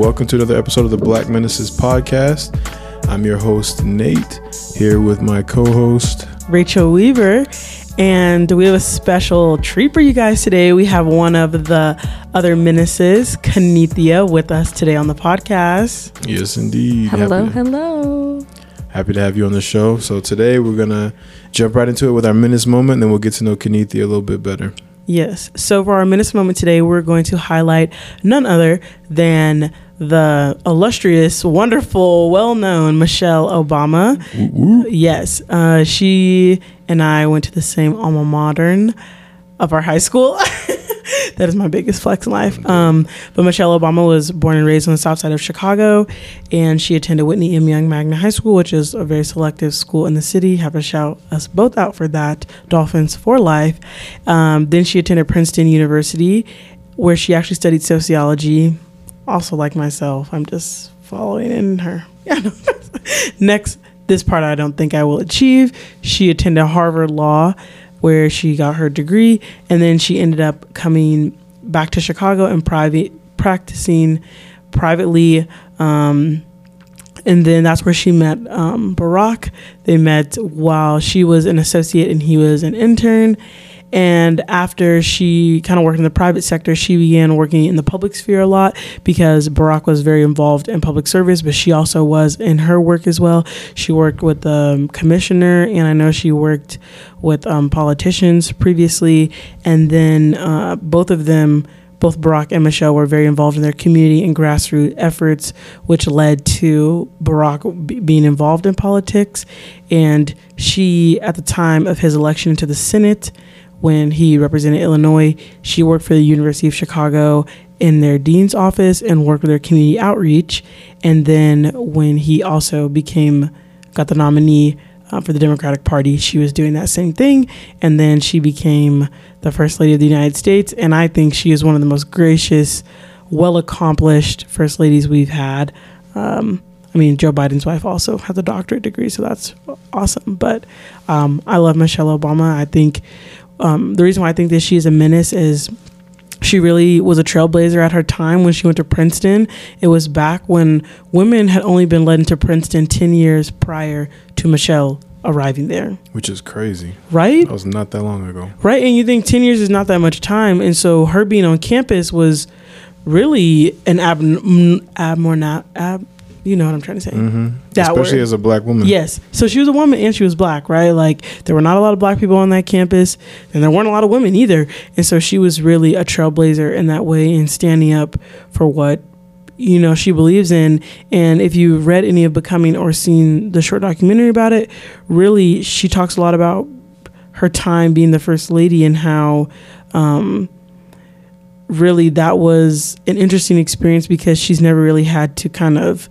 Welcome to another episode of the Black Menaces podcast. I'm your host, Nate, here with my co host, Rachel Weaver. And we have a special treat for you guys today. We have one of the other menaces, Kennethia, with us today on the podcast. Yes, indeed. Hello, happy, hello. Happy to have you on the show. So today we're going to jump right into it with our menace moment, and then we'll get to know Kennethia a little bit better. Yes. So for our menace moment today, we're going to highlight none other than the illustrious, wonderful, well-known Michelle Obama. Woo-woo. Yes, uh, she and I went to the same alma mater of our high school. that is my biggest flex in life. Um, but Michelle Obama was born and raised on the south side of Chicago, and she attended Whitney M. Young Magnet High School, which is a very selective school in the city. Have to shout us both out for that. Dolphins for life. Um, then she attended Princeton University, where she actually studied sociology. Also, like myself, I'm just following in her. Yeah. Next, this part I don't think I will achieve. She attended Harvard Law, where she got her degree, and then she ended up coming back to Chicago and private practicing privately. Um, and then that's where she met um, Barack. They met while she was an associate and he was an intern. And after she kind of worked in the private sector, she began working in the public sphere a lot because Barack was very involved in public service, but she also was in her work as well. She worked with the um, commissioner, and I know she worked with um, politicians previously. And then uh, both of them, both Barack and Michelle, were very involved in their community and grassroots efforts, which led to Barack b- being involved in politics. And she, at the time of his election into the Senate, when he represented Illinois. She worked for the University of Chicago in their dean's office and worked with their community outreach. And then when he also became, got the nominee uh, for the Democratic Party, she was doing that same thing. And then she became the First Lady of the United States. And I think she is one of the most gracious, well accomplished First Ladies we've had. Um, I mean, Joe Biden's wife also has a doctorate degree, so that's awesome. But um, I love Michelle Obama. I think um, the reason why I think that she is a menace is she really was a trailblazer at her time when she went to Princeton. It was back when women had only been led into Princeton 10 years prior to Michelle arriving there. Which is crazy. Right? That was not that long ago. Right. And you think 10 years is not that much time. And so her being on campus was really an ab, abnormal, ab, you know what I'm trying to say. hmm That Especially word. as a black woman. Yes. So she was a woman and she was black, right? Like there were not a lot of black people on that campus and there weren't a lot of women either. And so she was really a trailblazer in that way and standing up for what you know she believes in and if you've read any of becoming or seen the short documentary about it really she talks a lot about her time being the first lady and how um, really that was an interesting experience because she's never really had to kind of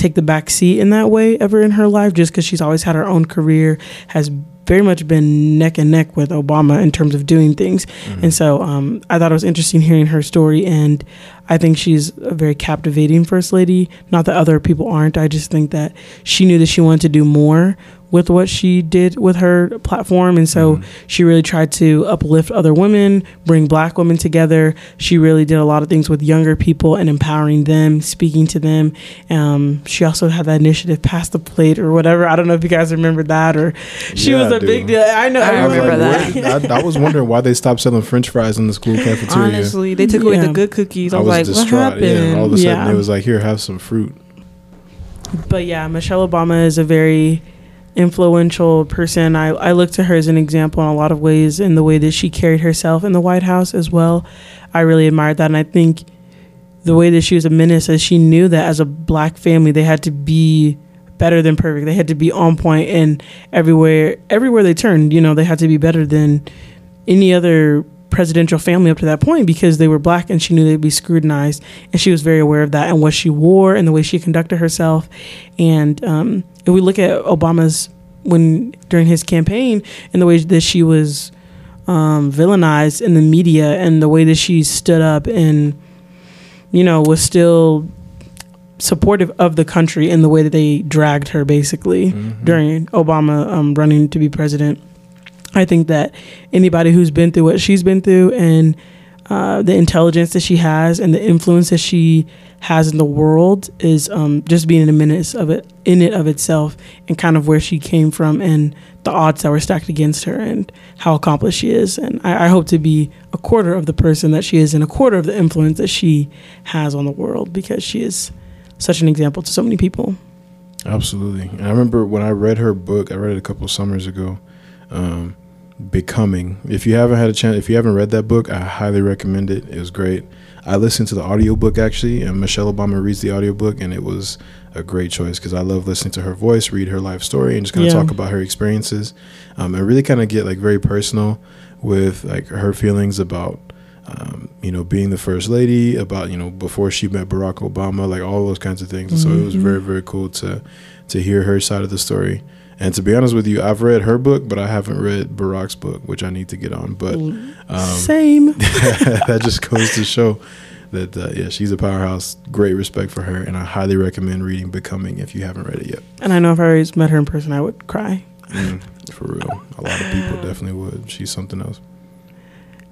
take the back seat in that way ever in her life just because she's always had her own career has very much been neck and neck with obama in terms of doing things. And so um, i thought it was interesting hearing her story and i think she's a very captivating first lady. Not that other people aren't i just think that she knew that she wanted to do more with what she did with her platform and so she really tried to uplift other women bring black women together she really did a lot of things with younger people and empowering them speaking to them um, she also had that initiative pass the plate or whatever i don't know if you guys remember that or she Yeah, was a do. big deal i know I I remember like, that. I, I was wondering why they stopped selling French fries in the school cafeteria. Honestly, they took away the good cookies. I I was, was like, what distraught. happened? Yeah, and all of a sudden Yeah. it was like, here, have some fruit. but yeah, Michelle Obama is a very influential person. I, I look to her as an example in a lot of ways in the way that she carried herself in the White House as well. I really admired that. And I think the way that she was a menace she knew that as a black family, they had to be better than perfect. They had to be on point and everywhere, everywhere they turned, you know, they had to be better than any other presidential family up to that point because they were black and she knew they'd be scrutinized. And she was very aware of that and what she wore and the way she conducted herself. And um, if we look at obama's when during his campaign and the way that she was um, villainized in the media and the way that she stood up and you know was still supportive of the country in the way that they dragged her basically Mhm. during obama um, running to be president I think that anybody who's been through what she's been through and uh, the intelligence that she has and the influence that she has in the world is um, just being in the minutes of it in it of itself and kind of where she came from and the odds that were stacked against her and how accomplished she is and I, I hope to be a quarter of the person that she is and a quarter of the influence that she has on the world because she is such an example to so many people Absolutely. And I remember when I read her book, I read it a couple summers ago, um, Becoming. If you haven't had a chance, if you haven't read that book, I highly recommend it. It was great. I listened to the audiobook actually, and Michelle Obama reads the audiobook, and it was a great choice because I love listening to her voice, read her life story, and just kind of Yeah. talk about her experiences. Um, and really kind of get like very personal with like her feelings about um, you know, being the first lady, about you know before she met Barack Obama, like all those kinds of things. And so it was Mhm. very very cool to to hear her side of the story. And to be honest with you, I've read her book, but I haven't read Barack's book, which I need to get on. But um, same that just goes to show that uh, yeah, she's a powerhouse. Great respect for her, and I highly recommend reading Becoming if you haven't read it yet. and i know if i always met her in person i would cry Mm, for real, a lot of people definitely would. She's something else.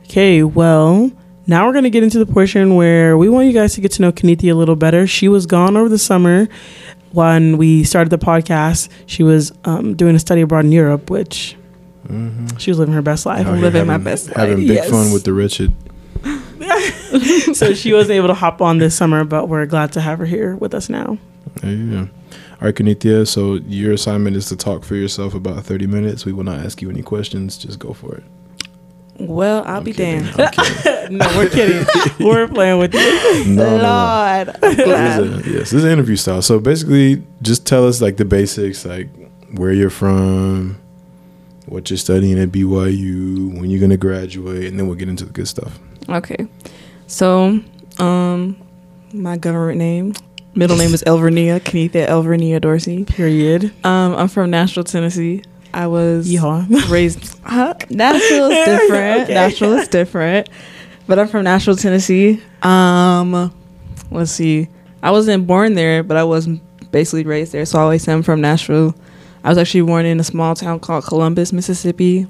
Okay, well, now we're going to get into the portion where we want you guys to get to know Kennethia a little better. She was gone over the summer when we started the podcast. She was um, doing a study abroad in Europe, which Mm-hmm. she was living her best life. Out here living my having- best having life, Having big yes. fun with the wretched. so she wasn't able to hop on this summer, but we're glad to have her here with us now. You. All right, Kennethia. So your assignment is to talk for yourself about thirty minutes. We will not ask you any questions. Just go for it. Well, I'll I'm be kidding. damned. No, we're kidding. we're playing with you. No, no, no. This is a- yes, this is interview style. So basically, just tell us like the basics, like where you're from, what you're studying at BYU, when you're gonna graduate, and then we'll get into the good stuff. Okay. So, um, my government name, middle name is Elvernia, Kennethia Elvernia Dorsey. Period. Um, I'm from Nashville, Tennessee. I was Yeehaw. raised. Huh? Nashville is different. Okay. Nashville is different. But I'm from Nashville, Tennessee. Um, let's see. I wasn't born there, but I was basically raised there. So I always say I'm from Nashville. I was actually born in a small town called Columbus, Mississippi.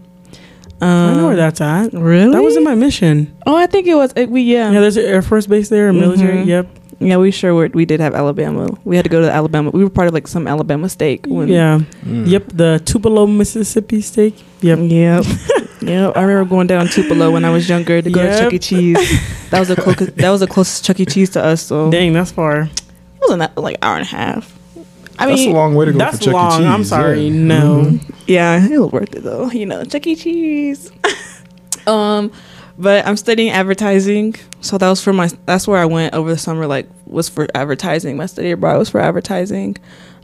Um, I know where that's at. Really? That was in my mission. Oh, I think it was. It, we yeah. Yeah, there's an Air Force base there, a military. Mhm. Yep. Yeah, we sure were, we did have Alabama. We had to go to Alabama. We were part of like some Alabama stake. When, Yeah. Mm. Yep. The Tupelo, Mississippi stake. Yep. Yep. yep. I remember going down Tupelo when I was younger to go Yep. to Chuck E. Cheese. That was the closest. That was the closest Chuck E. Cheese to us. So Dang, that's far. it wasn't that like hour and a half. I mean, that's mean, a long way to go that's for Chuck long. E. Cheese. I'm sorry. yeah. No. Mhm. yeah, it was worth it though. You know, Chuck E. Cheese. um, but I'm studying advertising, so that was for my. That's where I went over the summer. Like, was for advertising. My study abroad was for advertising.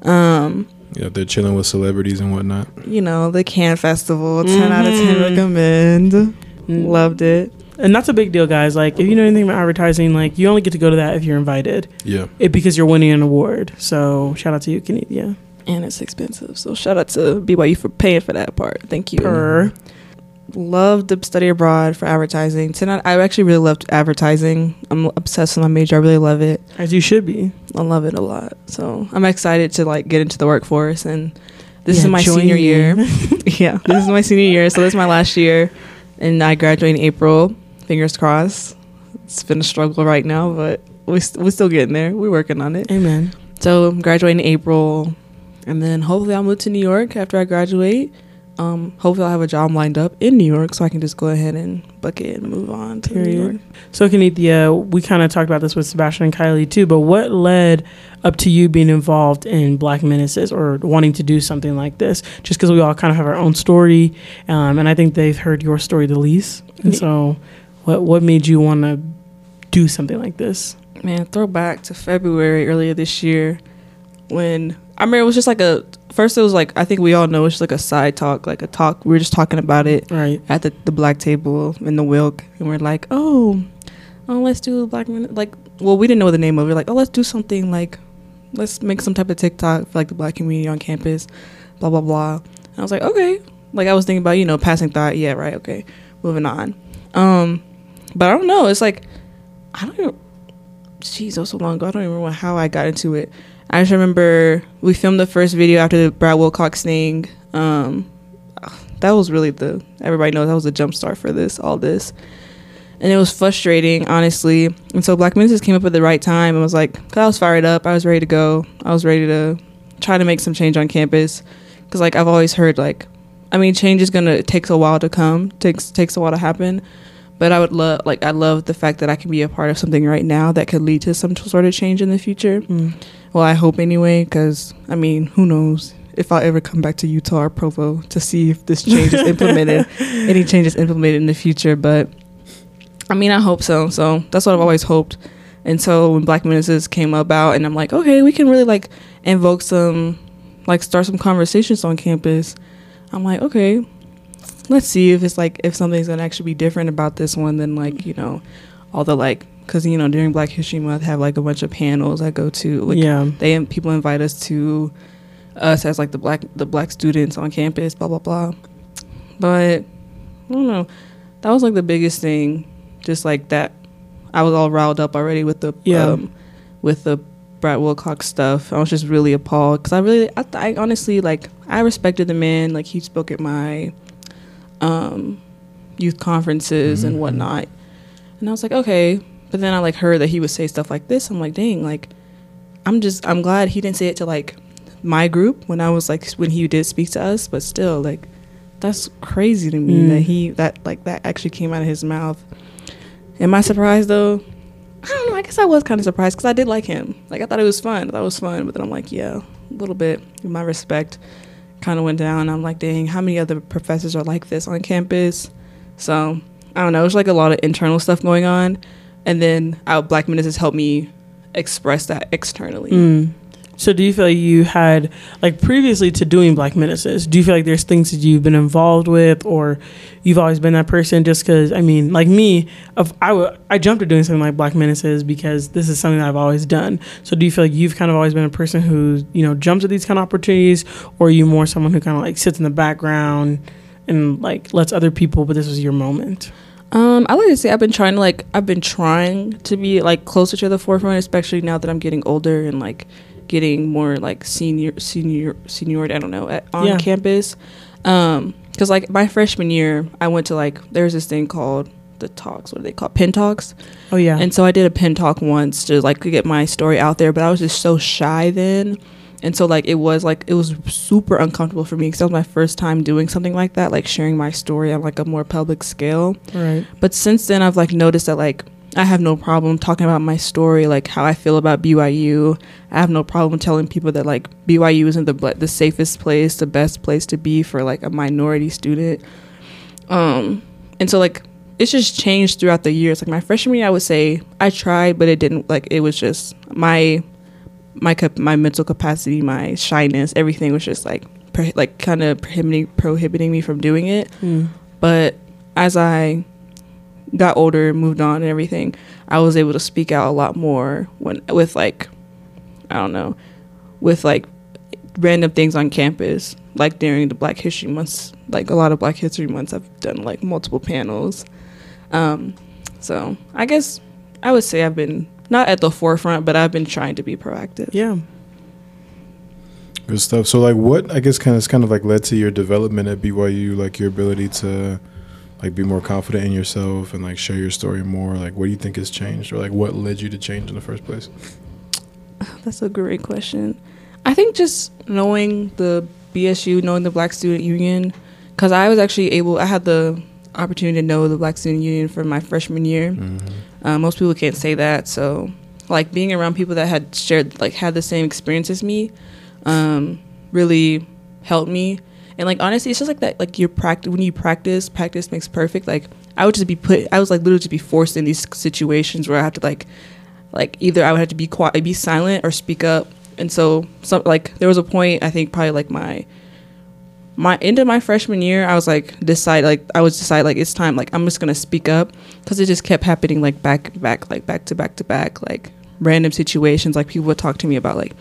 Um, Yeah, they're chilling with celebrities and whatnot. you know, the Cannes Festival, 10 out of 10 Mhm. recommend. Mm. Loved it. And that's a big deal, guys. Like, if you know anything about advertising, like, you only get to go to that if you're invited. Yeah. It because you're winning an award. So, shout out to you, Canadian. And it's expensive. So shout out to BYU for paying for that part. Thank you. Per. Loved to study abroad for advertising. 10 out, I actually really loved advertising. I'm obsessed with my major. I really love it. As you should be. I love it a lot. So I'm excited to like get into the workforce and this Yeah, is my senior year. yeah, this is my senior year. So this is my last year, and I graduate in April. Fingers crossed. It's been a struggle right now, but we st- we're still getting there. We're working on it. Amen. So I'm graduating in April, and then hopefully I'll move to New York after I graduate. Um, hopefully I'll have a job lined up in New York, so I can just go ahead and book it and move on to New York. Period. So, Kennethia, we kind of talked about this with Sebastian and Kylie too, but what led up to you being involved in Black Menaces or wanting to do something like this? Just because we all kind of have our own story, um, and I think they've heard your story the least. And so, what what made you want to do something like this? Man, throw back to February earlier this year when I remember it was just like a first it was like I think we all know it's like a side talk, like a talk. We were just talking about it Right. at the, the black table in the Wilk, and we're like, oh, oh, let's do Black. Like, well, we didn't know the name of it. Like, oh, let's do something like, let's make some type of TikTok for like the black community on campus, blah blah blah. And I was like, okay. Like I was thinking about you know passing thought. Yeah, right. Okay, moving on. Um, but I don't know. It's like I don't. Even, Jeez, that was so long ago. I don't even remember how I got into it. I just remember we filmed the first video after the Brad Wilcox thing. Um, that was really the everybody knows that was the jump start for this all this and it was frustrating, honestly. And so Black Menaces came up at the right time and was like, cause I was fired up, I was ready to go, I was ready to try to make some change on campus, because like I've always heard like, I mean, change is gonna takes a while to come, takes takes a while to happen, but I would love like I love the fact that I can be a part of something right now that could lead to some sort of change in the future. Mm. Well, I hope anyway, because I mean, who knows if I'll ever come back to Utah or Provo to see if this change is implemented, any changes implemented in the future. But I mean, I hope so. So that's what I've always hoped. And so when Black Menaces came about, and I'm like, okay, we can really like invoke some, like start some conversations on campus. I'm like, okay, let's see if it's like if something's gonna actually be different about this one than like you know all the like because you know during Black History Month have like a bunch of panels I go to. Like, yeah. they people invite us to us as like the black the black students on campus, blah blah blah. But I don't know. That was like the biggest thing. Just like that, I was all riled up already with the Yeah. um, with the Brad Wilcox stuff. I was just really appalled because I really, I, I honestly like I respected the man. Like he spoke at my um, youth conferences and Mhm. whatnot, and I was like, okay. But then I like heard that he would say stuff like this. I'm like, dang, like I'm just I'm glad he didn't say it to like my group when I was like when he did speak to us, but still like that's crazy to me Mm. that he that like that actually came out of his mouth. Am I surprised though? I don't know. I guess I was kind of surprised because I did like him. Like I thought it was fun. I thought it was fun, but then I'm like, yeah, a little bit. My respect kind of went down. I'm like, dang, how many other professors are like this on campus? So I don't know. There's like a lot of internal stuff going on, and then our Black Menaces helped me express that externally. Mm. So do you feel like you had like previously to doing Black Menaces? Do you feel like there's things that you've been involved with, or you've always been that person? Just because I mean, like me, of I w- I jumped to doing something like Black Menaces because this is something that I've always done. So do you feel like you've kind of always been a person who you know jumps at these kind of opportunities, or are you more someone who kind of like sits in the background and like lets other people, but this was your moment? Um, I like to say I've been trying to like I've been trying to be like closer to the forefront, especially now that I'm getting older and like getting more like senior senior seniority. I don't know at, on Yeah. campus. Um, because like my freshman year, I went to like there's this thing called the talks. What are they called? Pen talks. Oh yeah, And so I did a pen talk once to like get my story out there, but I was just so shy then. And so like it was like it was super uncomfortable for me because that was my first time doing something like that, like sharing my story on like a more public scale. right. But since then, I've like noticed that like I have no problem talking about my story, like how I feel about BYU. I have no problem telling people that like BYU isn't the the safest place, the best place to be for like a minority student. Um, and so like it's just changed throughout the years. Like my freshman year, I would say I tried, but it didn't. Like it was just my my my mental capacity, my shyness, everything was just like pro- like kind of prohibiting prohibiting me from doing it. Mm. But as I got older, moved on, and everything, I was able to speak out a lot more when with like I don't know, with like random things on campus, like during the Black History Months. Like a lot of Black History Months, I've done like multiple panels. Um, so I guess I would say I've been not at the forefront, but I've been trying to be proactive. Yeah. Good stuff. So, like, what I guess kind of kind of like led to your development at BYU, like your ability to like be more confident in yourself and like share your story more. Like, what do you think has changed, or like what led you to change in the first place? That's a great question. I think just knowing the BSU, knowing the Black Student Union, because I was actually able, I had the opportunity to know the Black Student Union for my freshman year. Mm-hmm. Uh, most people can't say that, so like being around people that had shared, like had the same experience as me, um, really helped me. And like honestly, it's just like that. Like you practice when you practice, practice makes perfect. Like I would just be put, I was like literally just be forced in these situations where I have to like, like either I would have to be quiet, be silent, or speak up. And so some like there was a point I think probably like my my end of my freshman year, I was like decide like I was decide like it's time like I'm just gonna speak up because it just kept happening like back back like back to back to back like random situations like people would talk to me about like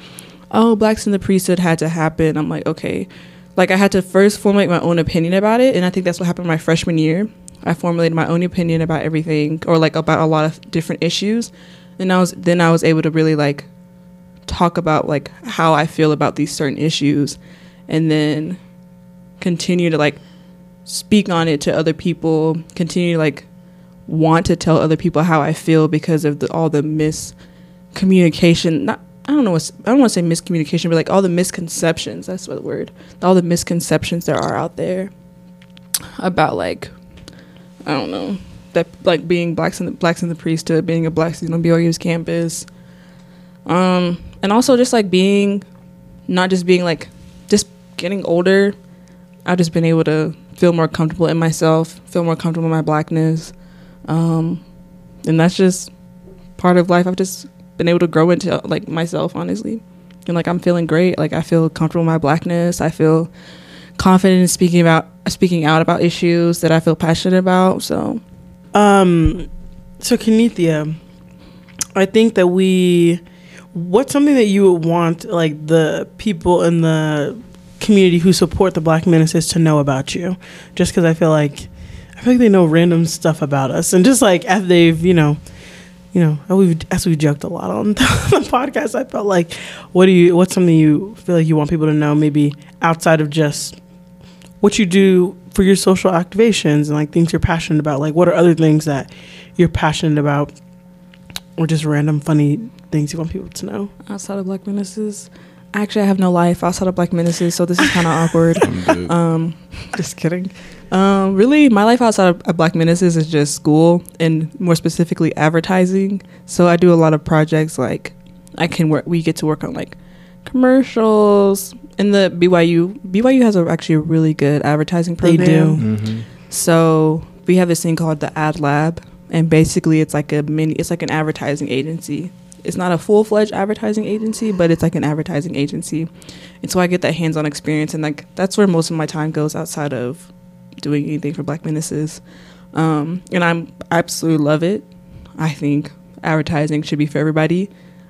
oh blacks in the priesthood had to happen I'm like okay like I had to first formulate my own opinion about it and I think that's what happened my freshman year I formulated my own opinion about everything or like about a lot of different issues and I was then I was able to really like talk about like how I feel about these certain issues and then continue to like speak on it to other people continue to like want to tell other people how I feel because of the, all the miscommunication. Not I don't know what I don't want to say miscommunication, but like all the misconceptions. That's what the word. All the misconceptions there are out there about like I don't know that like being blacks in the blacks in the priesthood, being a black student on BYU's campus, um, and also just like being not just being like just getting older. I've just been able to feel more comfortable in myself, feel more comfortable in my blackness, um, and that's just part of life. I've just been able to grow into like myself, honestly, and like I'm feeling great. Like I feel comfortable in my blackness. I feel confident in speaking about speaking out about issues that I feel passionate about. So, um, so Kennethia, I think that we, what's something that you would want like the people in the community who support the Black Menaces to know about you? Just because I feel like I feel like they know random stuff about us, and just like as they've you know. You know, as we've, as we've joked a lot on the podcast, I felt like, what do you, what's something you feel like you want people to know, maybe outside of just what you do for your social activations and like things you're passionate about. Like, what are other things that you're passionate about, or just random funny things you want people to know? outside of Black Menaces, actually, I have no life outside of Black Menaces, so this is kind of awkward. Um, just kidding. Um, really, my life outside of, of Black Menaces is just school and more specifically advertising. So I do a lot of projects like I can work. We get to work on like commercials in the BYU. BYU has a, actually a really good advertising program. They program. do. hmm So we have this thing called the Ad Lab, and basically it's like a mini. It's like an advertising agency. It's not a full fledged advertising agency, but it's like an advertising agency, and so I get that hands on experience, and like that's where most of my time goes outside of doing anything for Black Menaces. Um, and I'm I absolutely love it. I think advertising should be for everybody.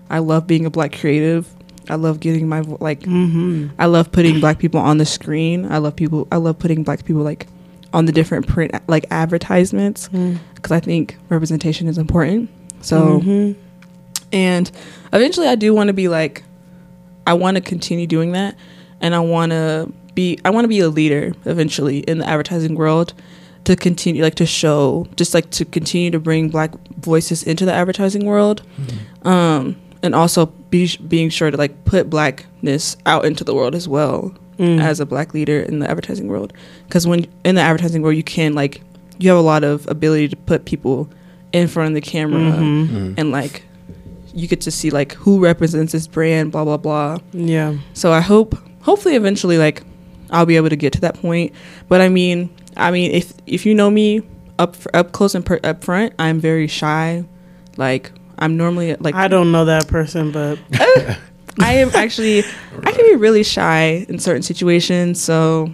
I love being a black creative. I love getting my like Mm-hmm. I love putting black people on the screen. I love people. I love putting black people like on the different print like advertisements because I think representation is important. So Mhm. and eventually, I do want to be like, I want to continue doing that, and I want to be. I want to be a leader eventually in the advertising world to continue like to show just like to continue to bring black voices into the advertising world um and also be being sure to like put blackness out into the world as well Mm. as a black leader in the advertising world because when in the advertising world you can like you have a lot of ability to put people in front of the camera Mhm. Mm. and like you get to see like who represents this brand blah blah blah Yeah. so i hope hopefully eventually like i'll be able to get to that point but i mean i mean if if you know me up up close and per, up front i'm very shy like i'm normally like I don't know that person, but oh, I am actually I can be really shy in certain situations, so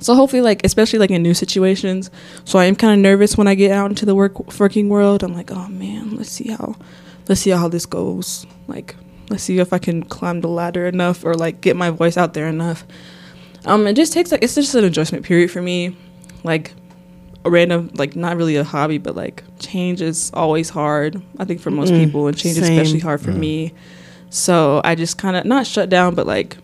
so hopefully like especially like in new situations. So I am kind of nervous when I get out into the work working world. I'm like, "Oh man, let's see how let's see how this goes. Like let's see if I can climb the ladder enough or like get my voice out there enough." Um it just takes like it's just an adjustment period for me. Like a random like not really a hobby, but like change is always hard. I think for most Mm, people and change is especially hard for Mm. me. So I just kind of not shut down, but like,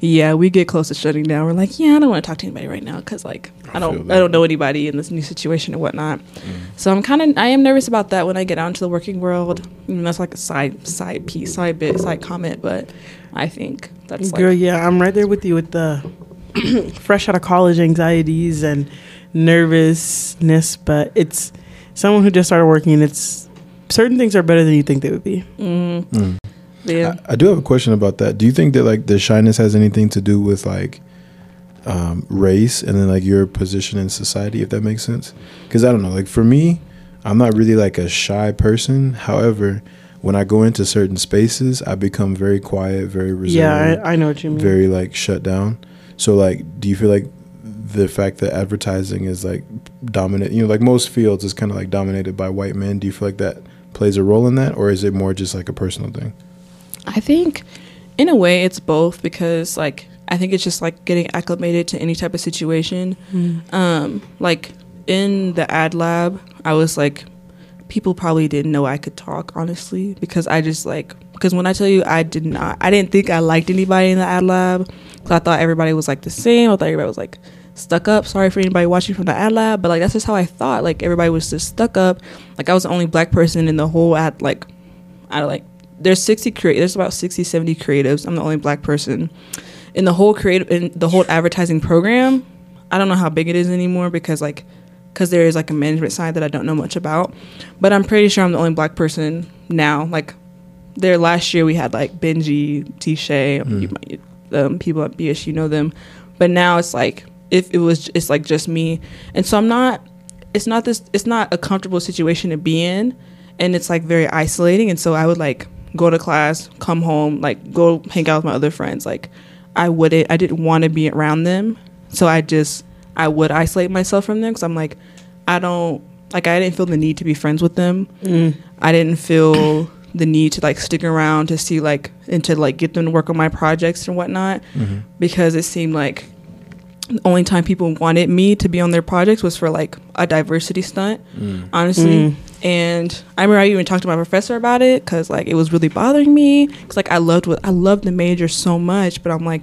yeah, we get close to shutting down. We're like, yeah, I don't want to talk to anybody right now because like I, I don't I don't know anybody in this new situation or whatnot. Mm. So I'm kind of I am nervous about that when I get out into the working world. And that's like a side side piece, side bit, side comment, but I think that's girl, like yeah, I'm right there with you with the fresh out of college anxieties and nervousness, but it's someone who just started working. And it's certain things are better than you think they would be. mm, Mm. Yeah. I, I do have a question about that. Do you think that like the shyness has anything to do with like um, race and then like your position in society, if that makes sense? Because I don't know. Like for me, I'm not really like a shy person. However, when I go into certain spaces, I become very quiet, very reserved, Yeah, I, I know what you mean. very like shut down. So like, do you feel like the fact that advertising is like dominant, you know, like most fields is kind of like dominated by white men? Do you feel like that plays a role in that, or is it more just like a personal thing? I think in a way it's both because like I think it's just like getting acclimated to any type of situation. Mm. Um, like in the ad lab, I was like, people probably didn't know I could talk, honestly, because I just like, because when I tell you I did not, I didn't think I liked anybody in the ad lab. Cause I thought everybody was like the same. I thought everybody was like stuck up. Sorry for anybody watching from the ad lab, but like that's just how I thought. Like everybody was just stuck up. Like I was the only black person in the whole ad. Like I like there's 60 create. There's about 60, 70 creatives. I'm the only black person in the whole creative in the whole advertising program. I don't know how big it is anymore because like because there is like a management side that I don't know much about. But I'm pretty sure I'm the only black person now. Like there last year we had like Benji, T Shay, Mm. um, people at BSU know them. But now it's like if it was it's like just me. And so I'm not it's not this it's not a comfortable situation to be in and it's like very isolating and so I would like go to class, come home, like go hang out with my other friends. Like I wouldn't I didn't want to be around them. So I just I would isolate myself from them cuz I'm like I don't like I didn't feel the need to be friends with them. Mm. I didn't feel the need to like stick around to see like and to like get them to work on my projects and whatnot Mhm. because it seemed like the only time people wanted me to be on their projects was for like a diversity stunt Mm. honestly Mm. and i remember i even talked to my professor about it because like it was really bothering me because like i loved what i loved the major so much but i'm like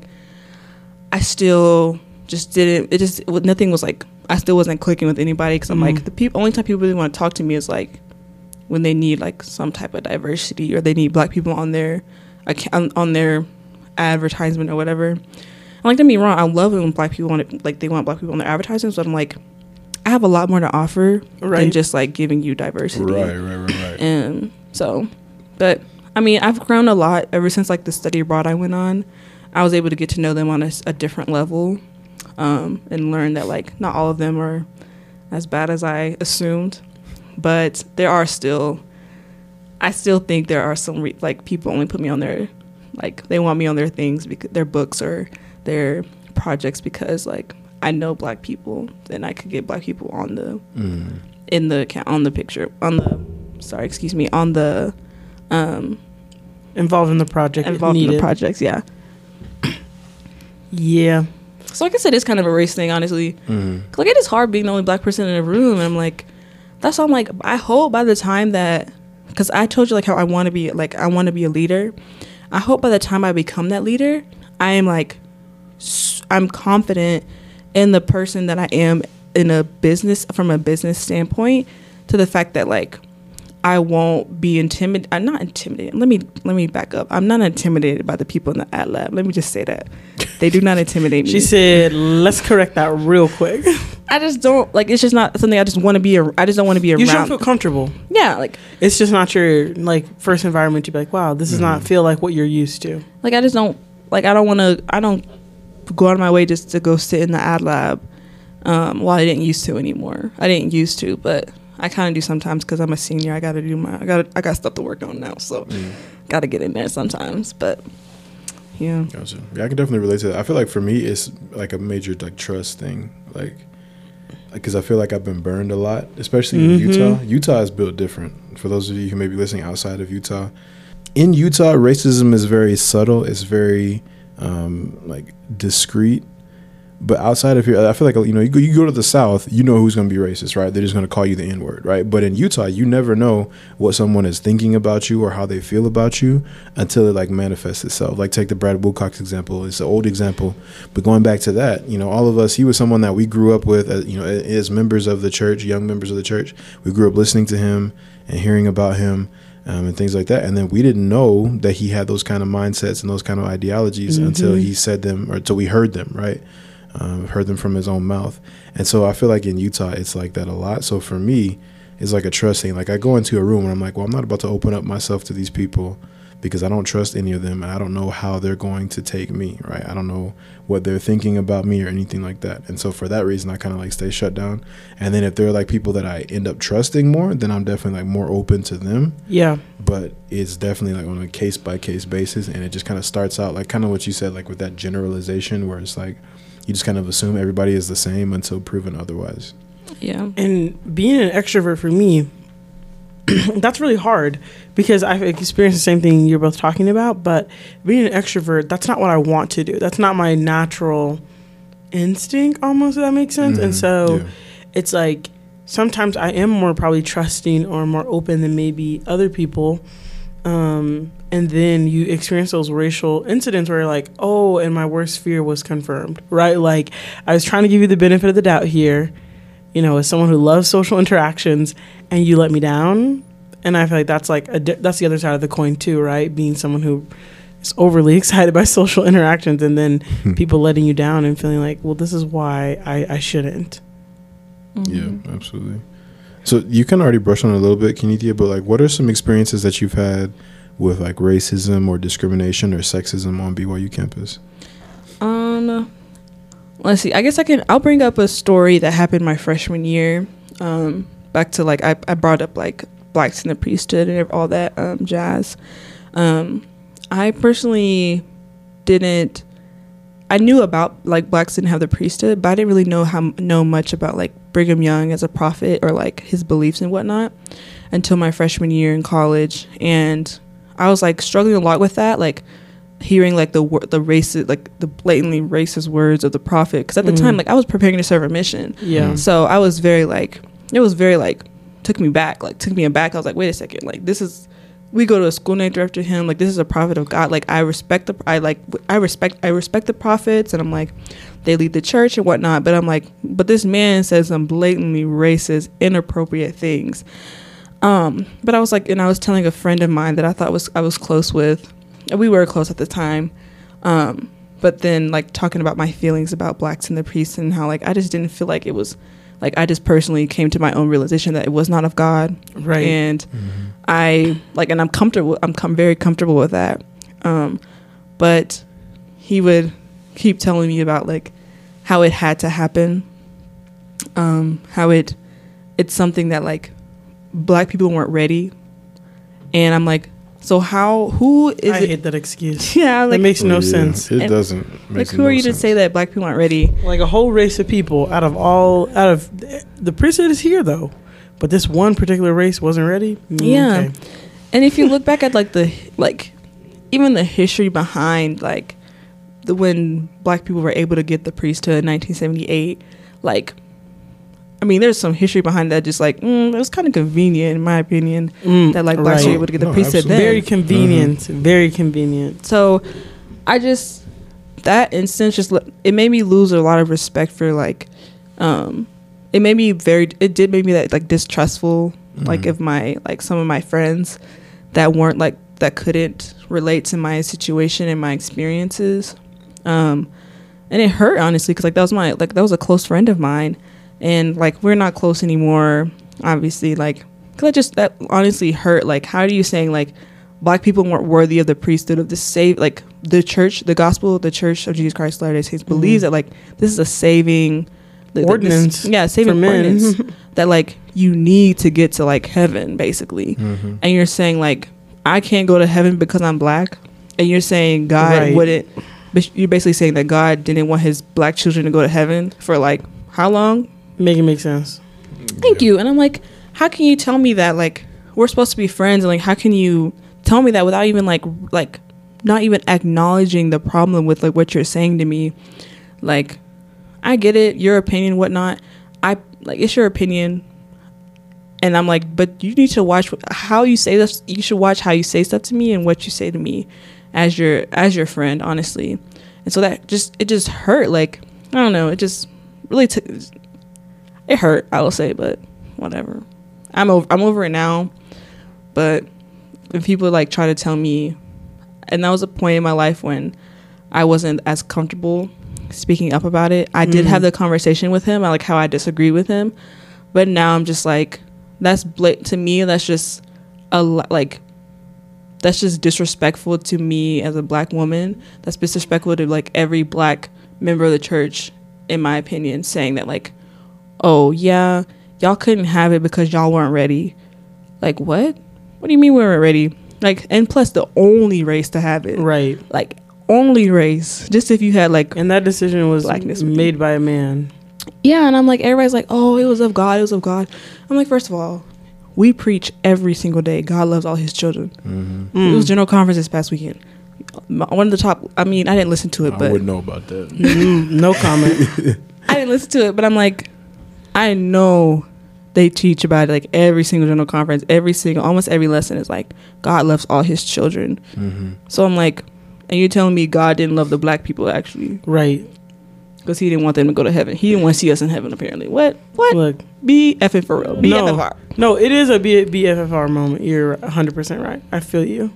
i still just didn't it just it, nothing was like i still wasn't clicking with anybody because i'm Mhm. like the people only time people really want to talk to me is like when they need like some type of diversity or they need black people on their acc- on, on their advertisement or whatever and like don't get me wrong i love it when black people want it like they want black people on their advertisements but i'm like i have a lot more to offer than just like giving you diversity. Right, right, right, right. and so but i mean i've grown a lot ever since like the study abroad i went on. I was able to get to know them on a different level um, and learn that like not all of them are as bad as i assumed but there are still i still think there are some re- like people only put me on their like they want me on their things because their books or their projects because like i know black people and i could get black people on the Mm. in the on the picture on the sorry excuse me on the um Involved in the project. if involved in the projects yeah Yeah. so i guess it is kind of a race thing honestly Mm. 'Cause, like it is hard being the only black person in a room and i'm like that's why i'm like i hope by the time that because i told you like how i want to be like i want to be a leader i hope by the time i become that leader i am like s- i'm confident in the person that i am in a business from a business standpoint to the fact that like I won't be intimidated. I'm not intimidated. Let me let me back up. I'm not intimidated by the people in the ad lab. Let me just say that they do not intimidate me. She said, "Let's correct that real quick." I just don't like. It's just not something I just want to be. ar- I just don't want to be around. You should around. feel comfortable. yeah, like It's just not your like first environment to be like, "Wow, this does not mm-hmm. feel like what you're used to." like I just don't like. I don't want to. I don't go out of my way just to go sit in the ad lab. Um, well, I didn't used to anymore. I didn't used to, but I kind of do sometimes because I'm a senior. I got to do my. I got. I got stuff to work on now, so Mm. got to get in there sometimes. But yeah, Gotcha. Yeah, I can definitely relate to that. I feel like for me, it's like a major like trust thing, like because I feel like I've been burned a lot, especially in Mhm. Utah. Utah is built different. For those of you who may be listening outside of Utah, in Utah, racism is very subtle. It's very um, like discreet. But outside of here, I feel like you know, you go, you go to the South, you know who's going to be racist, right? They're just going to call you the N word, right? But in Utah, you never know what someone is thinking about you or how they feel about you until it like manifests itself. Like take the Brad Wilcox example; it's an old example, but going back to that, you know, all of us, he was someone that we grew up with, as, you know, as members of the church, young members of the church. We grew up listening to him and hearing about him. Um, and things like that, and then we didn't know that he had those kind of mindsets and those kind of ideologies until Mhm. he said them or until we heard them, right? um, heard them from his own mouth. And so I feel like in Utah, it's like that a lot. So for me, it's like a trust thing. Like I go into a room and I'm like, well, I'm not about to open up myself to these people because I don't trust any of them and I don't know how they're going to take me, right? I don't know what they're thinking about me or anything like that. And so for that reason, I kind of like stay shut down. And then if they're like people that I end up trusting more, then I'm definitely like more open to them Yeah. but it's definitely like on a case by case basis and it just kind of starts out like kind of what you said like with that generalization where it's like you just kind of assume everybody is the same until proven otherwise yeah, And being an extrovert for me, that's really hard because I've experienced the same thing you're both talking about. But being an extrovert, that's not what I want to do. That's not my natural instinct, almost, if that makes sense. And Mhm. so Yeah. it's like sometimes I am more probably trusting or more open than maybe other people. Um, and then you experience those racial incidents where you're like, oh, and my worst fear was confirmed, right? Like I was trying to give you the benefit of the doubt here, you know, as someone who loves social interactions, and you let me down. And I feel like that's like a, di- that's the other side of the coin too, right? Being someone who is overly excited by social interactions, and then people letting you down and feeling like, well, this is why I, I shouldn't. Mhm. Yeah, absolutely. So you can already brush on it a little bit, Kennethia, but like, what are some experiences that you've had with like racism or discrimination or sexism on BYU campus? Um, let's see. I guess I can. I'll bring up a story that happened my freshman year. Um, back to like I, I brought up like blacks in the priesthood and all that um, jazz. Um, I personally didn't. I knew about like blacks didn't have the priesthood, but I didn't really know how know much about like Brigham Young as a prophet or like his beliefs and whatnot until my freshman year in college, and I was like struggling a lot with that, like hearing like the wor- the racist like the blatantly racist words of the prophet because at the Mm. time like I was preparing to serve a mission, Yeah. Mm. so I was very like it was very like took me back like took me aback. I was like wait a second like this is we go to a school named after him like this is a prophet of God like I respect the I like I respect I respect the prophets and I'm like they lead the church and whatnot but I'm like but this man says some blatantly racist inappropriate things. Um, but I was like, and I was telling a friend of mine that I thought was I was close with, and we were close at the time. Um, but then like talking about my feelings about blacks and the priests and how like I just didn't feel like it was, like I just personally came to my own realization that it was not of God, Right. and Mm-hmm. I like, and I'm comfortable. I'm com- very comfortable with that. Um, but he would keep telling me about like how it had to happen. Um, how it it's something that like black people weren't ready, and I'm like, so how? Who is I it? hate that excuse. Yeah, that like makes no Oh, yeah, sense. It And- doesn't. like makes who are no you to say that black people aren't ready? Like a whole race of people out of all out of the priesthood is here though, but this one particular race wasn't ready. Mm, Yeah. okay. And if you look back at like the like even the history behind like the when black people were able to get the priesthood in 1978, like I mean, there's some history behind that. Just like mm, it was kind of convenient, in my opinion, Mm, that like blacks right. were able to get the No, priesthood absolutely. then. very convenient. Very convenient. So I just that instance just it made me lose a lot of respect for like um it made me very it did make me that like distrustful like Mhm. of my like some of my friends that weren't like that couldn't relate to my situation and my experiences um and it hurt honestly because like that was my like that was a close friend of mine and like we're not close anymore obviously like because i just that honestly hurt like how are you saying like black people weren't worthy of the priesthood of the save like the church the gospel the church of jesus christ latter-day saints believes that like this is a saving like, this- Ordinance yeah saving ordinance that like you need to get to like heaven basically. Mhm. and you're saying like i can't go to heaven because i'm black? And you're saying god Right. wouldn't but you're basically saying that god didn't want his black children to go to heaven for like how long Make it make sense. thank you. And i'm like how can you tell me that like we're supposed to be friends? And like how can you tell me that without even like like not even acknowledging the problem with like what you're saying to me? Like i get it your opinion whatnot. I like it's your opinion. And i'm like but you need to watch how you say this you should watch how you say stuff to me and what you say to me as your as your friend honestly. And so that just it just hurt like i don't know it just really took it hurt i will say but whatever. I'm over i'm over it now but when people like try to tell me and that was a point in my life when i wasn't as comfortable speaking up about it. I did Mm. have the conversation with him i like how i disagree with him but now i'm just like that's bla- to me that's just a like that's just disrespectful to me as a black woman. That's disrespectful to like every black member of the church in my opinion saying that like oh yeah y'all couldn't have it because y'all weren't ready like what what do you mean we weren't ready like and plus the only race to have it Right. like only race just if you had like And that decision was Blackness. made by a man. yeah and i'm like everybody's like oh it was of god it was of god i'm like first of all we preach every single day god loves all his children Mhm. Mm. it was general conference this past weekend one of the top i mean i didn't listen to it I but I wouldn't know about that. Mm, no comment. I didn't listen to it, but I'm like, I know they teach about it like every single general conference, every single almost every lesson is like God loves all his children. hmm So I'm like, and you're telling me God didn't love the black people actually Right. because he didn't want them to go to heaven. He didn't want to see us in heaven apparently. What? What? Look, Be effing for real. Be No. FFR. no, it is a B- BFFR moment. You're 100% right. I feel you.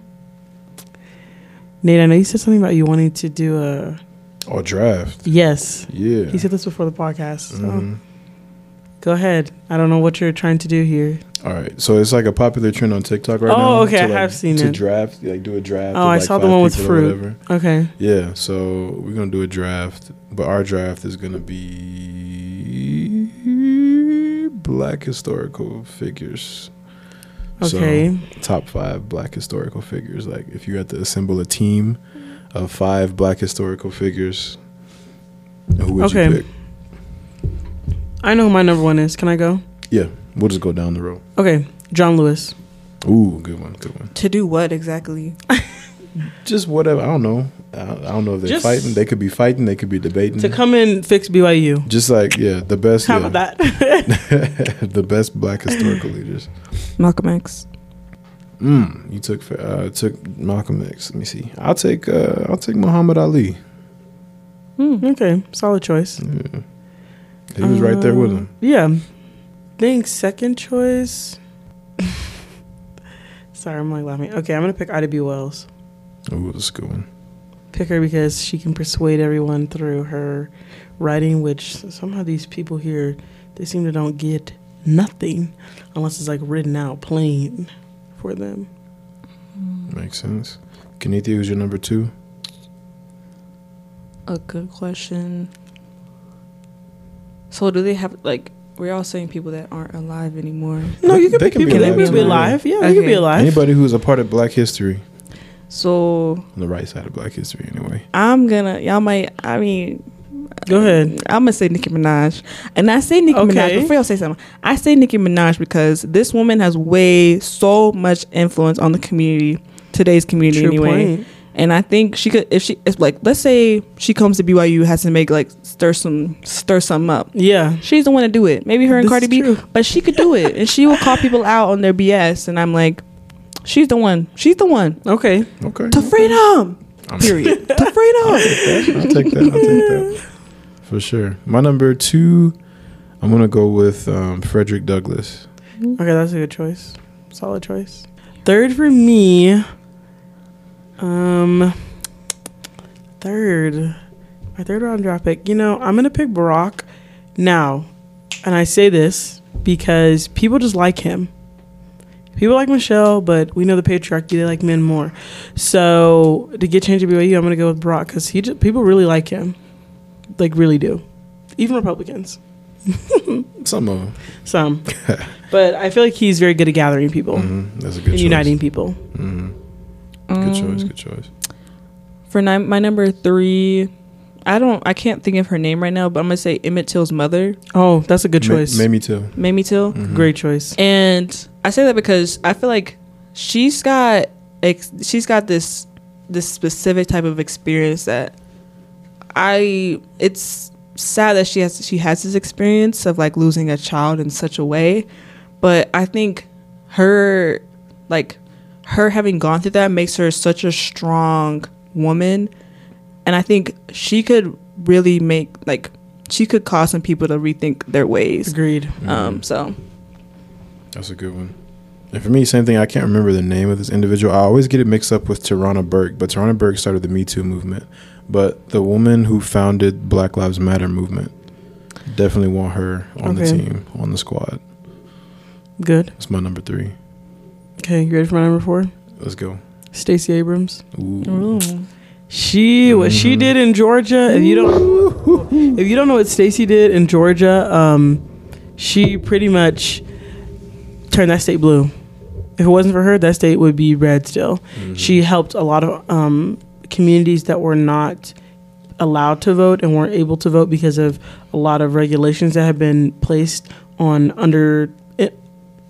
Nate, I know you said something about you wanting to do a. Or draft. Yes. Yeah. He said this before the podcast. So Mhm. Go ahead. I don't know what you're trying to do here. All right, so it's like a popular trend on TikTok right Oh, now. okay, to, I have seen to it. draft, like do a draft. Oh, I like, saw the one with fruit. Okay. Yeah, so we're gonna do a draft, but our draft is gonna be black historical figures. So, Okay. top five black historical figures. Like if you had to assemble a team of five black historical figures, who would Okay. you pick? I know who my number one is. Can I go? Yeah, we'll just go down the road. Okay. John Lewis. Ooh, good one, good one. To do what exactly? Just whatever. I don't know. I I don't know if they're Just- fighting. They could be fighting. They could be debating. To come and fix BYU. Just like yeah, the best. How yeah. about that? the best black historical leaders. Malcolm X. Mm, you took uh, took Malcolm X. Let me see. I'll take uh, I'll take Muhammad Ali. Hmm. okay. Solid choice. Yeah. He was right there with him. Um, yeah. think second choice. Sorry, I'm like laughing. Okay, I'm gonna pick Ida B. Wells. Ooh, that's a good one. Pick her because she can persuade everyone through her writing, which somehow these people here they seem to don't get nothing unless it's like written out plain for them. Makes sense. Kennethia, who's your number two? A good question. So do they have like we're all saying people that aren't alive anymore? No, you can They pick can be people. They alive can be alive. Yeah, they can be alive. Anybody who's a part of Black history, So on the right side of Black history, anyway. I'm gonna y'all might I mean Go ahead. I'm gonna say Nicki Minaj, and I say Nicki Okay. Minaj before y'all say something. I say Nicki Minaj because this woman has way so much influence on the community, today's community True anyway. point. And I think she could, if she, if like, let's say she comes to BYU, has to make like stir some, stir something up. Yeah. She's the one to do it. Maybe her and This Cardi B, true. but she could do it, and she will call people out on their BS. And I'm like, she's the one. She's the one Okay. Okay. to freedom. I'm- Period. to freedom. I'll take that. I'll take that. For sure. My number two, I'm gonna go with um, Frederick Douglass. Okay, that's a good choice. Solid choice. Third for me. Um, third, my third round draft pick. You know, I'm gonna pick Barack now, and I say this because people just like him. People like Michelle, but we know the patriarchy; they like men more. So to get change to BYU, I'm gonna go with Barack because he just, people really like him, like really do, even Republicans. Some of them. Some, but I feel like he's very good at gathering people hmm That's a good and choice. uniting people. hmm Good choice. Good choice. For ni- my number three, I don't, I can't think of her name right now, but I'm gonna say Emmett Till's mother, Oh, that's a good Ma- choice. Mamie too. Mamie Till. Mhm. Great choice. And I say that because I feel like she's got ex- she's got this this specific type of experience that I it's sad that she has she has this experience of like losing a child in such a way, but I think her like her having gone through that makes her such a strong woman and I think she could really make like she could cause some people to rethink their ways. Agreed. Mm-hmm. Um so That's a good one. And for me, same thing. I can't remember the name of this individual. I always get it mixed up with Tarana Burke, but Tarana Burke started the Me Too movement. But the woman who founded Black Lives Matter movement, definitely want her on the team, on the squad. Good. That's my number three. Okay, you ready for my number four? Let's go. Stacey Abrams. Ooh. ooh. She what she Mhm. did in Georgia. If you don't if you don't know what Stacey did in Georgia, um, she pretty much turned that state blue. If it wasn't for her, that state would be red still. Mhm. She helped a lot of um, communities that were not allowed to vote and weren't able to vote because of a lot of regulations that have been placed on under i-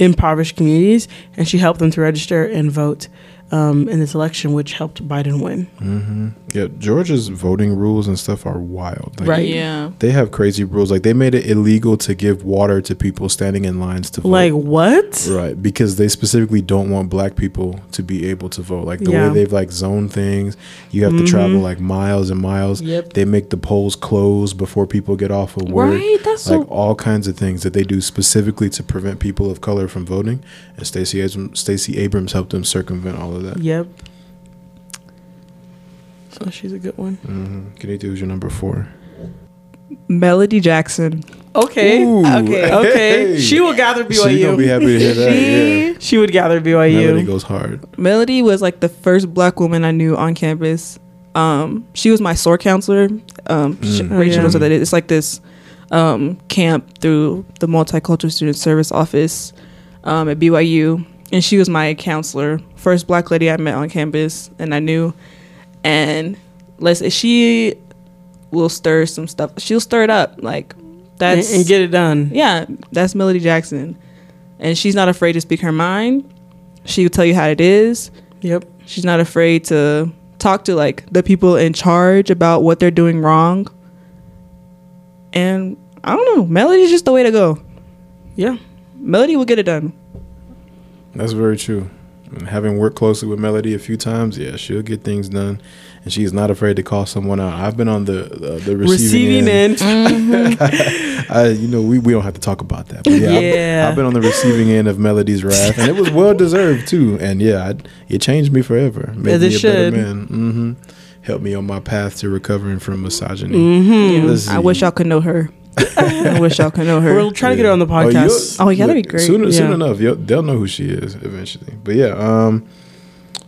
impoverished communities, and she helped them to register and vote. Um, in this election, which helped Biden win. hmm Yeah, Georgia's voting rules and stuff are wild. Like, Right. Yeah. They have crazy rules. Like they made it illegal to give water to people standing in lines to vote. Like what? Right, because they specifically don't want black people to be able to vote. Like the Yeah. way they've like zoned things, you have to travel like miles and miles. Yep. They make the polls close before people get off of work. Right. That's Like so. all kinds of things that they do specifically to prevent people of color from voting. And Stacey Abrams, Stacey Abrams helped them circumvent all of that. Yep. So she's a good one. Mm-hmm. Can you do who's your number four? Melody Jackson. Okay. Ooh, okay. Okay. hey. She will gather She gonna be BYU. happy to hear that. She- yeah. She would gather BYU. Melody goes hard. Melody was like the first black woman I knew on campus. Um, she was my SOAR counselor. Um, Mm. Rachel knows yeah. what that is. It's like this um, camp through the Multicultural Student Service Office um, at BYU, and she was my counselor. First black lady I met on campus, and I knew. And let's she will stir some stuff. She'll stir it up like And, that's and get it done. yeah, that's Melody Jackson. And she's not afraid to speak her mind. She will tell you how it is. Yep. She's not afraid to talk to like the people in charge about what they're doing wrong. And I don't know, Melody's just the way to go. Yeah. Melody will get it done. That's very true. And having worked closely with Melody a few times, yeah, she'll get things done, and she's not afraid to call someone out. I've been on the uh, the receiving, Receiving end. end. I, you know, we, we don't have to talk about that. But yeah, I've- I've, been on the receiving end of Melody's wrath, and it was well deserved too. And yeah, I, it changed me forever. Made As me it a should. better man. hmm Helped me on my path to recovering from misogyny. Mm-hmm. I wish y'all could know her. I wish y'all could know her. We'll try to get her on the Oh, podcast. Oh, yeah, that'd be great. Soon, soon Yeah. enough, they'll know who she is eventually. But yeah, um,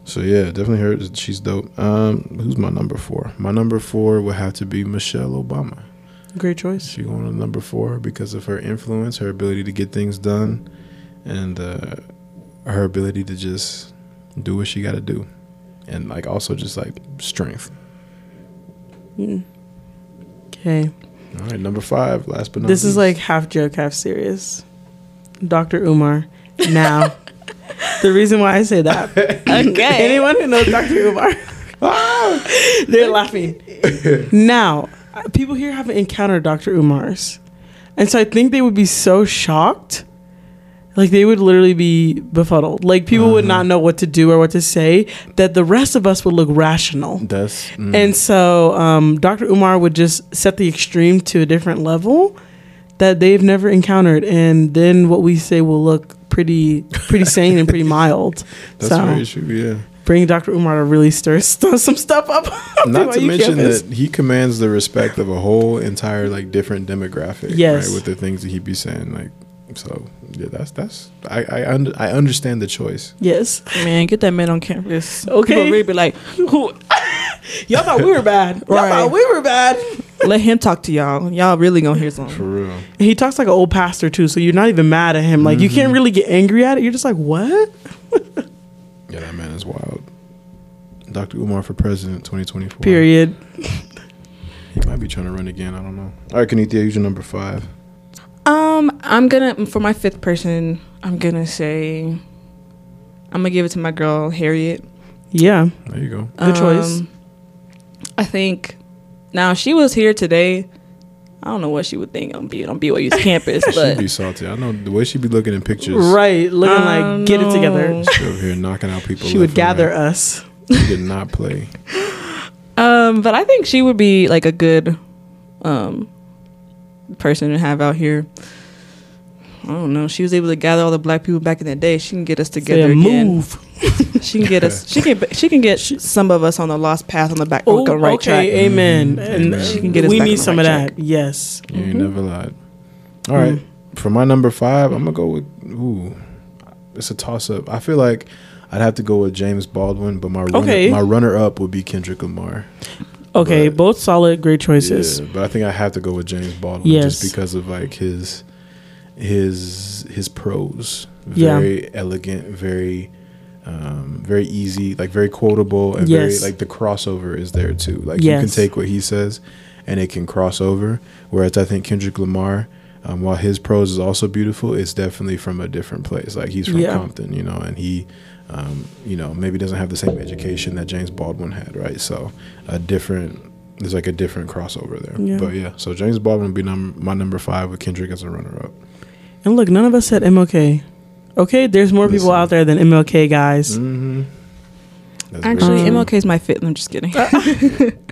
so yeah, definitely her. she's dope. Um, who's my number four? My number four would have to be Michelle Obama. Great choice. She going to number four because of her influence, her ability to get things done, and uh, her ability to just do what she got to do, and like also just like strength. Okay. All right, number five. Last but not This is like half joke, half serious. Dr. Umar. Now, the reason why I say that. Okay. Anyone who knows Dr. Umar, ah. they're laughing. Now, uh, people here haven't encountered Dr. Umar's. And so I think they would be so shocked. Like they would literally be befuddled. Like people would not know what to do or what to say, that the rest of us would look rational. that's mm, And so um, Dr. Umar would just set the extreme to a different level that they've never encountered, and then what we say will look pretty pretty sane and pretty mild. that's so very true. Yeah. bring Dr. Umar to really stir, stir some stuff up. Not to mention campus. that he commands the respect of a whole entire like different demographic. Yes. Right, with the things that he'd be saying, like so. Yeah, that's that's I I, under, I understand the choice. yes, Man, get that man on campus. Okay. People really be like, who? y'all thought we were bad. Right. Y'all thought we were bad. Let him talk to y'all. Y'all really gonna hear something. For something. real. And he talks like an old pastor too, so you're not even mad at him. Like you can't mm-hmm. really get angry at it. You're just like, what? Yeah, that man is wild. Dr. Umar for president, 2024. Period. He might be trying to run again. I don't know. All right, Kennethia, use your number five. Um, I'm gonna for my fifth person. I'm gonna say, I'm gonna give it to my girl Harriet. Yeah, There you go. Good choice. Um, I think now if she was here today. I don't know what she would think on being on BYU's campus, She'd but be salty. I know the way she'd be looking in pictures. right. Looking I like get it together. know. She over here knocking out people. She would gather right. us. She did not play. Um, but I think she would be like a good um person to have out here. I don't know. She was able to gather all the black people back in that day. She can get us together Say, again. move. She can get us. She can. She can get some of us on the lost path on the back on the right Oh, okay, track. amen. Mhm. And Amen. She can get us we back need on some right of track. that. Yes. You ain't never lied. All right. For my number five, I'm gonna go with ooh. It's a toss up. I feel like I'd have to go with James Baldwin, but my runner, Okay. my runner up would be Kendrick Lamar. Okay, But- both solid, great choices. Yeah, but I think I have to go with James Baldwin Yes. just because of like his his his prose. Yeah. Very elegant, very um, very easy, like very quotable and Yes. very like the crossover is there too. Like you can take what he says and it can cross over. Whereas I think Kendrick Lamar, um, while his prose is also beautiful, it's definitely from a different place. Like he's from Yeah. Compton, you know, and he um, you know, maybe doesn't have the same education that James Baldwin had, right? So a different, there's like a different crossover there. Yeah. But yeah, so James Baldwin would be num- my number five with Kendrick as a runner up. And look, none of us said MLK. Okay, there's more people out there than MLK guys. Mm-hmm. Actually, very. MLK is my fit. I'm just kidding.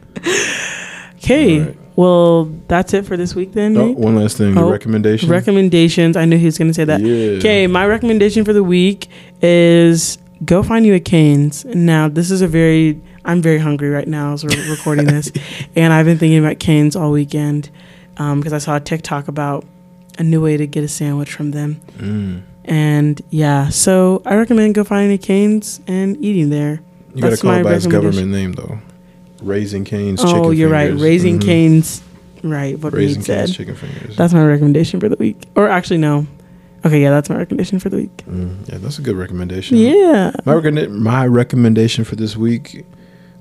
Okay, Alright. well, that's it for this week then. Oh, Nate? one last thing, Oh, your recommendation. Recommendations. I knew he was going to say that. Yeah. Okay, my recommendation for the week is go find you a Canes. Now, this is a very, I'm very hungry right now as we're recording this. And I've been thinking about Canes all weekend because I saw a TikTok about a new way to get a sandwich from them. Mm. And yeah, so I recommend go finding a Canes and eating there. You gotta call it by its government name though. Raising Cane's oh, you're right. fingers. Raising Mhm. Canes. Right, what Raising Reed said. Cane's chicken fingers. That's my recommendation for the week. Or actually, no. Okay, yeah, that's my recommendation for the week. Mm, yeah, that's a good recommendation. Yeah. My, recommen- my recommendation for this week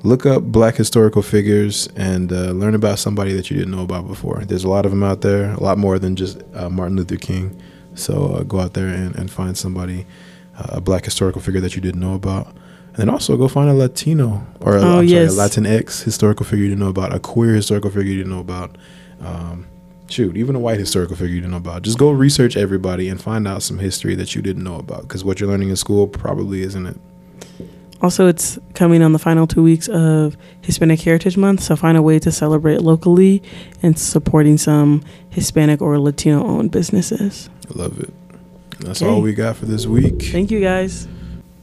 look up black historical figures and uh, learn about somebody that you didn't know about before. There's a lot of them out there, a lot more than just uh, Martin Luther King. So uh, go out there and, and find somebody, uh, a black historical figure that you didn't know about. And then also go find a Latino or a, Oh, I'm yes. sorry, a Latinx historical figure you didn't know about, a queer historical figure you didn't know about. Um, shoot, even a white historical figure you didn't know about. Just go research everybody and find out some history that you didn't know about because what you're learning in school probably isn't it. Also, it's coming on the final two weeks of Hispanic Heritage Month, so find a way to celebrate locally and supporting some Hispanic or Latino owned businesses. I love it. That's Okay. all we got for this week. Thank you guys.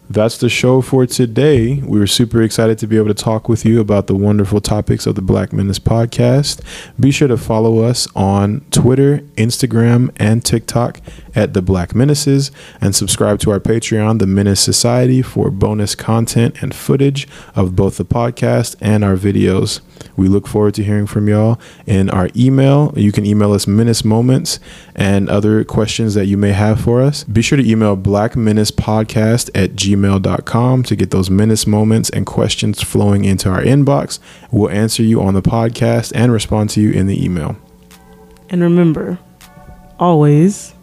That's the show for today. We were super excited to be able to talk with you about the wonderful topics of the Black Menace podcast. Be sure to follow us on Twitter, Instagram, and TikTok at the Black Menaces and subscribe to our Patreon, the Menace Society, for bonus content and footage of both the podcast and our videos. We look forward to hearing from y'all in our email. You can email us Menace Moments and other questions that you may have for us. Be sure to email Black Menace Podcast at gmail.com to get those menace moments and questions flowing into our inbox. We'll answer you on the podcast and respond to you in the email. And remember, always,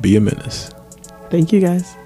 Be a menace. thank you guys.